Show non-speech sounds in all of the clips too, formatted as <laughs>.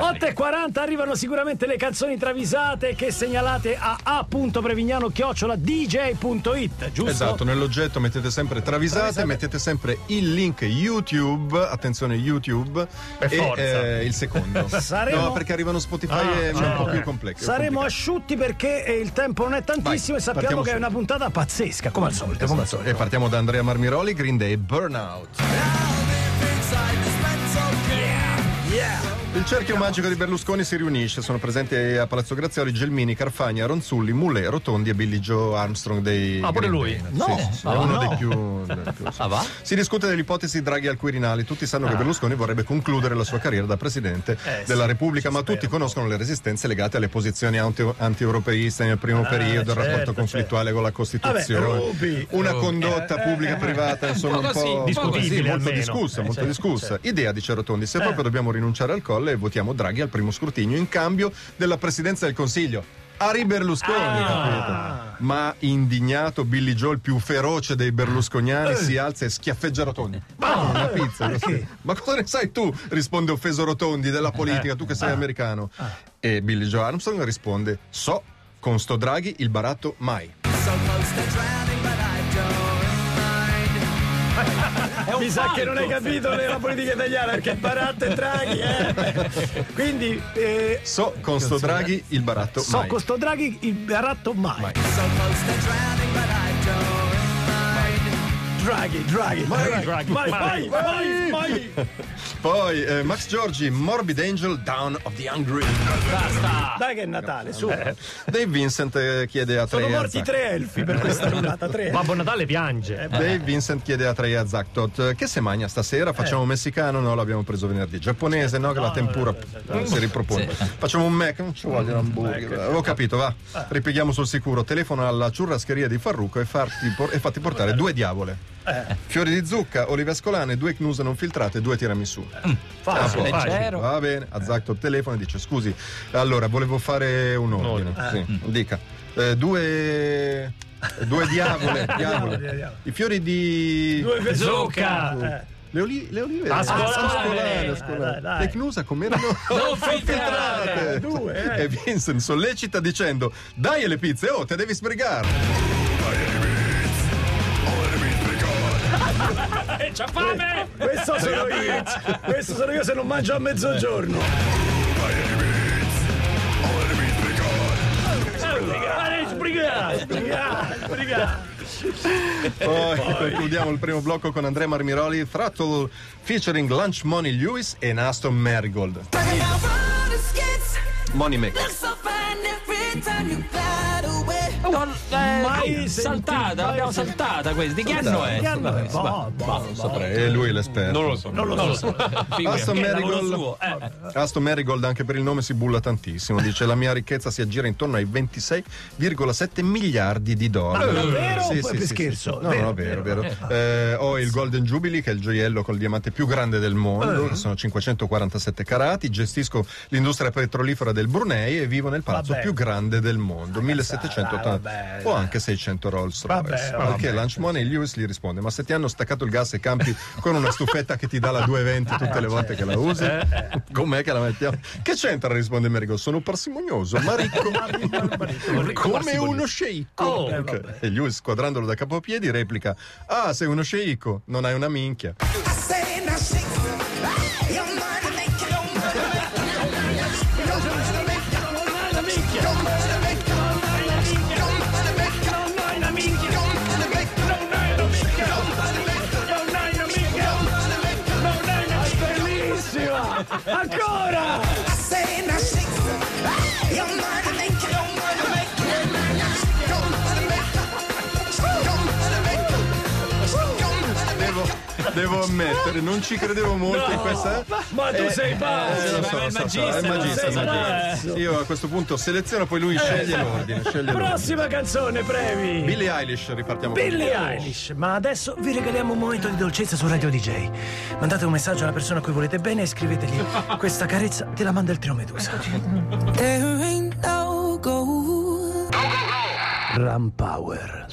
8.40 arrivano sicuramente le canzoni travisate che segnalate a a.prevignano-dj.it, giusto? Esatto, nell'oggetto mettete sempre travisate, Travisate. mettete sempre il link YouTube, attenzione YouTube, Per e forza. eh, il secondo. <laughs> Saremo- No, perché arrivano Spotify Ah, e è un certo. po' più complesso. Saremo complicato. asciutti perché eh, il tempo non è tantissimo Vai, e sappiamo che è subito. una puntata pazzesca, come al solito. Come al Esatto. solito. E partiamo da Andrea Marmiroli, Green Day Burnout. Il cerchio magico di Berlusconi si riunisce, sono presenti a Palazzo Grazioli Gelmini, Carfagna, Ronzulli, Mulè, Rotondi e Billy Joe Armstrong dei Ah, pure Green lui? Day. No. Sì, sì, Ah, è uno no. dei più, <laughs> dei più, sì. Ah, va? Si discute dell'ipotesi Draghi al Quirinale, tutti sanno che Berlusconi vorrebbe concludere la sua carriera da presidente Eh, della Repubblica, ma tutti conoscono le resistenze legate alle posizioni anti- anti-europeiste nel primo Ah, periodo, il rapporto certo, conflittuale con la Costituzione, Vabbè, una condotta pubblica privata, insomma un po' discutibile molto discussa, Eh, molto certo, discussa. certo. Idea, dice Rotondi, se proprio dobbiamo rinunciare al colle, votiamo Draghi al primo scrutinio in cambio della presidenza del Consiglio. Ari Berlusconi, capito? Ma indignato Billy Joe, il più feroce dei berlusconiani, si alza e schiaffeggia Rotondi. Ma una pizza, così. Ma cosa ne sai tu? Risponde offeso Rotondi della politica, tu che sei americano. E Billy Joe Armstrong risponde: So, con sto Draghi il baratto mai. Mi sa che non hai capito la politica italiana perché Baratto e Draghi, eh. <laughs> Quindi eh, So, con sto Draghi il baratto so mai. con sto Draghi il baratto mai. Mai. Draghi, Draghi, Draghi, Draghi, mai, mai, mai, mai. Poi eh, Max Giorgi, Morbid Angel, Down of the Hungry. Basta! Dai che è Natale, su. Dave Vincent eh, chiede a Sono Trey morti Azak- tre elfi per questa <laughs> lunata, tre. Babbo Natale piange. Dave Vincent chiede a Trey Zaktot che se magna stasera? Facciamo messicano? No l'abbiamo preso venerdì. Giapponese no che la tempura eh, si ripropone. Facciamo un mac non ci voglio un hamburger. Avevo capito va. Ripieghiamo sul sicuro. Telefono alla ciurrascheria di Farruco e, farti por- e fatti portare due diavole fiori di zucca olive ascolane due knuse non filtrate e due tiramisù Facile. Ah, Facile. Va bene, Azzacto il telefono e dice scusi, allora volevo fare un ordine. Sì, dica. Eh, due due diavole, <laughs> diavole. diavole. I fiori di Due Zucca. Eh. le, oli- le olive Dai, ascolane. dai. le knusa com'erano <laughs> Non filtrate. Due, eh. e Vincent sollecita dicendo dai le pizze oh te devi sbrigare c'ha fame! Questo sono io. Questo sono io se non mangio a mezzogiorno. Fare sbrigare! Sbrigà, sbrigà. poi concludiamo il primo blocco con Andrea Marmiroli Throttle featuring Lunch Money Lewis e Aston Marigold Money Maker Non, eh, Mai saltata, sentito- l'abbiamo saltata questa. Di che anno è? Che anno è? Boh, boh, non saprei è lui l'esperto Non lo so. Non lo so. <laughs> Aston Che è lavoro Marigold. suo. Eh. Aston Marigold anche per il nome si bulla tantissimo dice la mia ricchezza si aggira intorno ai 26,7 miliardi di dollari Ma davvero? Poi per sì, scherzo? sì. no Vero, no vero vero Eh, ho il Golden Jubilee che è il gioiello col diamante più grande del mondo Eh. che sono 547 carati gestisco l'industria petrolifera del Brunei e vivo nel palazzo Vabbè. più grande del mondo 1780 vabbè, o anche 600 Rolls Royce. Vabbè, vabbè. Lunch Money Lewis gli risponde ma se ti hanno staccato il gas e campi con una stufetta che ti dà la 220 tutte le volte che la usi? Com'è che la mettiamo. Che c'entra? risponde Marigold sono parsimonioso ma ricco. Come uno sceicco. Oh, Ok. vabbè. e Lewis squadrandolo da capopiedi replica ah sei uno sceicco non hai una minchia Ancora! Devo ammettere non ci credevo molto in questa Ma tu sei Eh, pazzo! lo so, ma so, il so, è magista, è magista. io a questo punto seleziono poi lui sceglie l'ordine sceglie l'ordine Prossima canzone, Previ! Billie Eilish ripartiamo con Billie Eilish. Ma adesso vi regaliamo un momento di dolcezza su Radio DJ. Mandate un messaggio alla persona a cui volete bene e scrivetegli questa carezza te la manda il trio Medusa. There ain't no gold. Ram Power.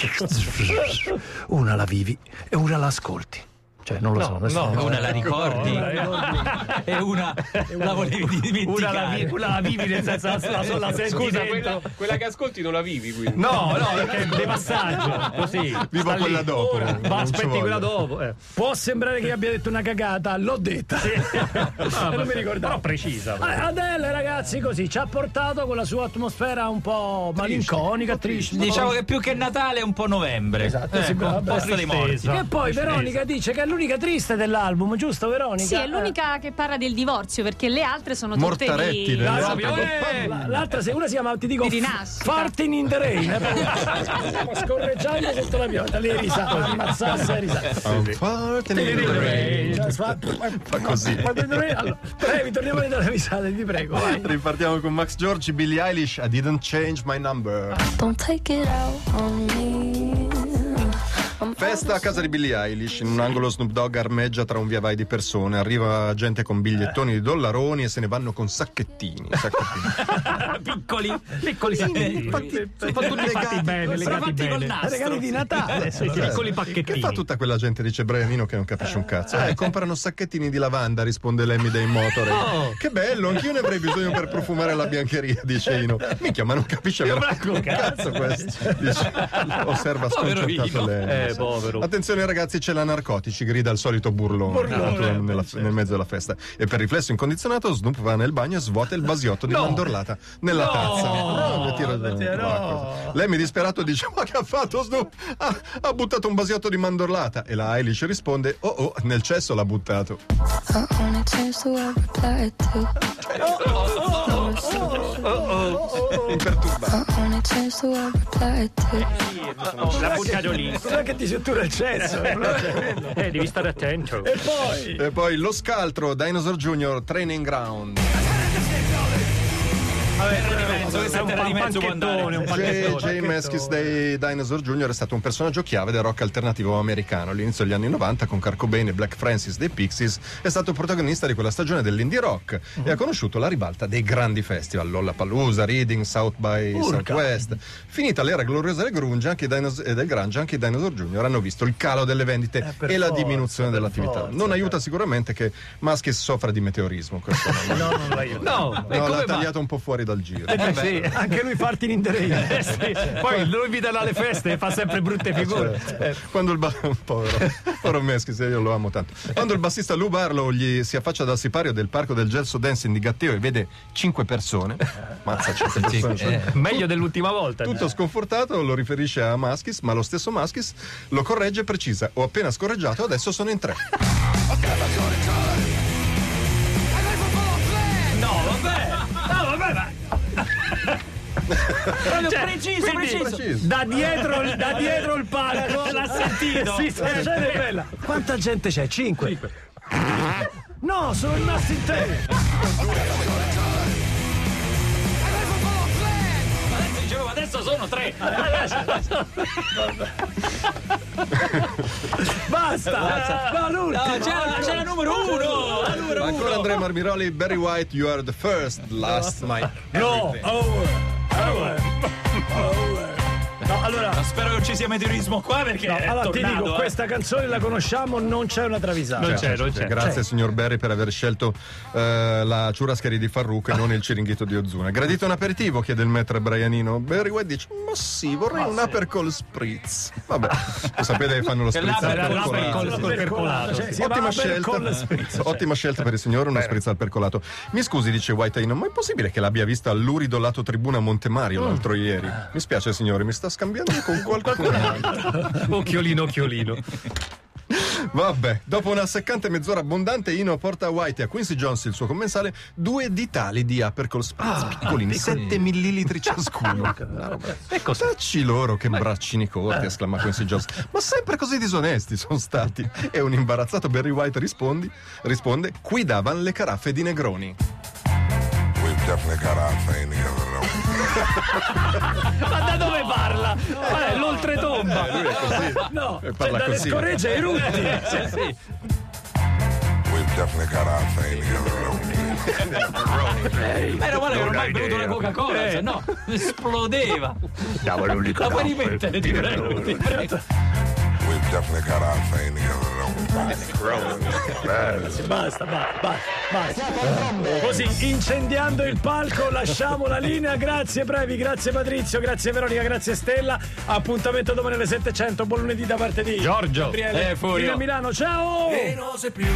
<laughs> Una la vivi e una la ascolti. Cioè, non lo so. adesso- Una la ricordi <laughs> No, e una la volevi dimenticare. una la vivi nel senso la, la, la Scusa, quella, quella che ascolti non la vivi quindi. No, no, perché è di passaggio, così. Vivo sta lì. quella dopo. Ma ci aspetti quella dopo. eh. Può sembrare che abbia detto una cagata, l'ho detta. <laughs> non mi ricordavo. Però precisa. Adele, ragazzi, così ci ha portato con la sua atmosfera un po' malinconica, triste. Diciamo che più che Natale è un po' novembre. Esatto, Eh, sì, un posto dei morti. E poi Veronica dice che è l'unica triste dell'album, giusto Veronica? Sì, è l'unica che parla del divorzio perché le altre sono tutte Mortaretti di... Eh, altre. eh, la- L'altra, se una si chiama, ti dico, Di farting in the rain. eh, scorreggiando sotto la pioggia. Lei risata, ammazzasse e risata. I'm farting in the rain. Fa così. Allora, Previ, torniamo dalle risate, ti prego. Vai. Ripartiamo con Max Giorgi, Billie Eilish, I didn't change my number. Don't take it out on me. Festa a casa di Billie Eilish, in un angolo Snoop Dogg armeggia tra un via vai di persone, arriva gente con bigliettoni di dollaroni e se ne vanno con sacchettini. <laughs> sacchettini. Piccoli. Piccoli fatti- sono tutti fatti bene, Sono legati fatti col nastro. Regali di Natale, sì, piccoli Che pacchettini. fa tutta quella gente, dice Brianino, che non capisce un cazzo? Eh, comprano sacchettini di lavanda, risponde Lemmy dei Motorhead. Che bello, anch'io ne avrei bisogno per profumare la biancheria, dice Ino. Minchia, ma non capisce veramente un cazzo questo. Dice, osserva sconcertato. Lemmy. Eh, sì. Povero. Attenzione ragazzi, c'è la narcotici, grida il solito burlone, Burlone, nella- sì. nel mezzo della festa. E per riflesso incondizionato, Snoop va nel bagno e svuota il basiotto di mandorlata nella No, tazza. No, le tira- no. no. Lemmy disperato dice: Ma che ha fatto Snoop? Ha, ha buttato un basiotto di mandorlata. E la Eilish risponde: Oh oh, nel cesso l'ha buttato. the La buttato lì. Non è che ti settura il cesso. eh, devi stare attento. E poi. E poi lo scaltro, Dinosaur Jr. Training Ground. J. Maskis dei Dinosaur Jr. è stato un personaggio chiave del rock alternativo americano. All'inizio degli anni 90, con Kurt Cobain e Black Francis dei Pixies, è stato protagonista di quella stagione dell'indie rock e ha conosciuto la ribalta dei grandi festival, Lollapalooza, Reading, South by Urca. Southwest. Finita l'era gloriosa del grunge anche i Dinos- e del grunge, anche i Dinosaur Jr. hanno visto il calo delle vendite per e la forza, diminuzione per dell'attività. forza, non aiuta sicuramente che Maskis soffra di meteorismo. Questo <laughs> No, non l'aiuto. No, No, come l'ha va? tagliato un po' fuori dal giro. Eh sì, anche lui farti in interesse. Poi lo invitano alle feste e fa sempre brutte figure. Certo. Quando il ba- <laughs> povero, povero Meschis, io lo amo tanto. Quando il bassista Lou Barlow gli si affaccia dal sipario del parco del Gelso Dancing di Gatteo e vede cinque persone, mazza cinque persone, cioè, eh. Meglio dell'ultima volta. tutto sconfortato lo riferisce a Maschis, ma lo stesso Maschis lo corregge e precisa: ho appena scorreggiato, adesso sono in tre. No, Proprio preciso, preciso. Preciso. Da dietro, da dietro il palco. L'ha sentito. Sì, sì, la scena è bella. Quanta gente c'è? Cinque. No, sono rimasti in tre. Adesso sono tre. <laughs> Basta. No. No, c'è la, c'è la numero uno. La numero Ancora uno. Andrea Marmiroli, Barry White, you are the first, last, my No, everything. over. Over. Allora. Spero che non ci sia meteorismo qua perché No, allora ti tornato, dico, eh. questa canzone la conosciamo, non c'è una travisata. Certo, certo. Grazie signor Berry per aver scelto eh, la churrascari di Farruca e non il ciringhito di Ozuna. Gradito un aperitivo? chiede il maître Brianino. Barry White dice: Ma sì, vorrei un Apercol Spritz. Vabbè, lo sapete che fanno lo <laughs> spritz al Spritz, percolato. Col percolato. Cioè, Ottima scelta, cioè. ottima scelta per il signore, uno spritz al percolato. Mi scusi, dice Whiteino, ma è possibile che l'abbia vista all'urido lato tribuna Montemario l'altro ieri? Mi spiace, signore, mi sta scambiando con qualcuno. Occhiolino, occhiolino. Vabbè, dopo una seccante mezz'ora abbondante, Ino porta a White e a Quincy Jones, il suo commensale, due ditali di Apercol Spritz piccolini, 7 millilitri ciascuno. E cos'è? Tacci loro che braccini corti, esclama Quincy Jones. Ma sempre così disonesti sono stati. E un imbarazzato Barry White rispondi, risponde: Qui davan le caraffe di Negroni. We've definitely got our thing together. Ma da dove parla? Eh, l'oltretomba. lui è così. No, E cioè, dalle così. scoregge ai rutti. Sì, sì. We've definitely got our thing together, though. Meno male che non ho mai bevuto una Coca-Cola, se no esplodeva. La puoi rimettere, ti prego. Definitely got our thing together though. Basta, basta, basta, basta. Così, incendiando il palco, lasciamo la linea. Grazie Previ, grazie Patrizio, grazie Veronica, grazie Stella. Appuntamento domani alle 700. Buon lunedì da parte di Giorgio. Gabriele. Eh, Furio. Fino a Milano, ciao! E non sei più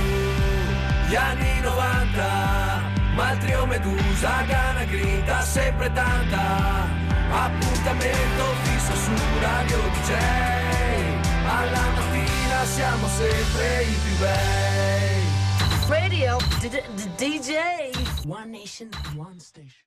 gli anni 90, ma il trio Medusa gana grinta sempre tanta. Appuntamento fisso su Radio DJ, alla mattina siamo sempre i più bei. Radio, d- d- DJ. One nation, one station.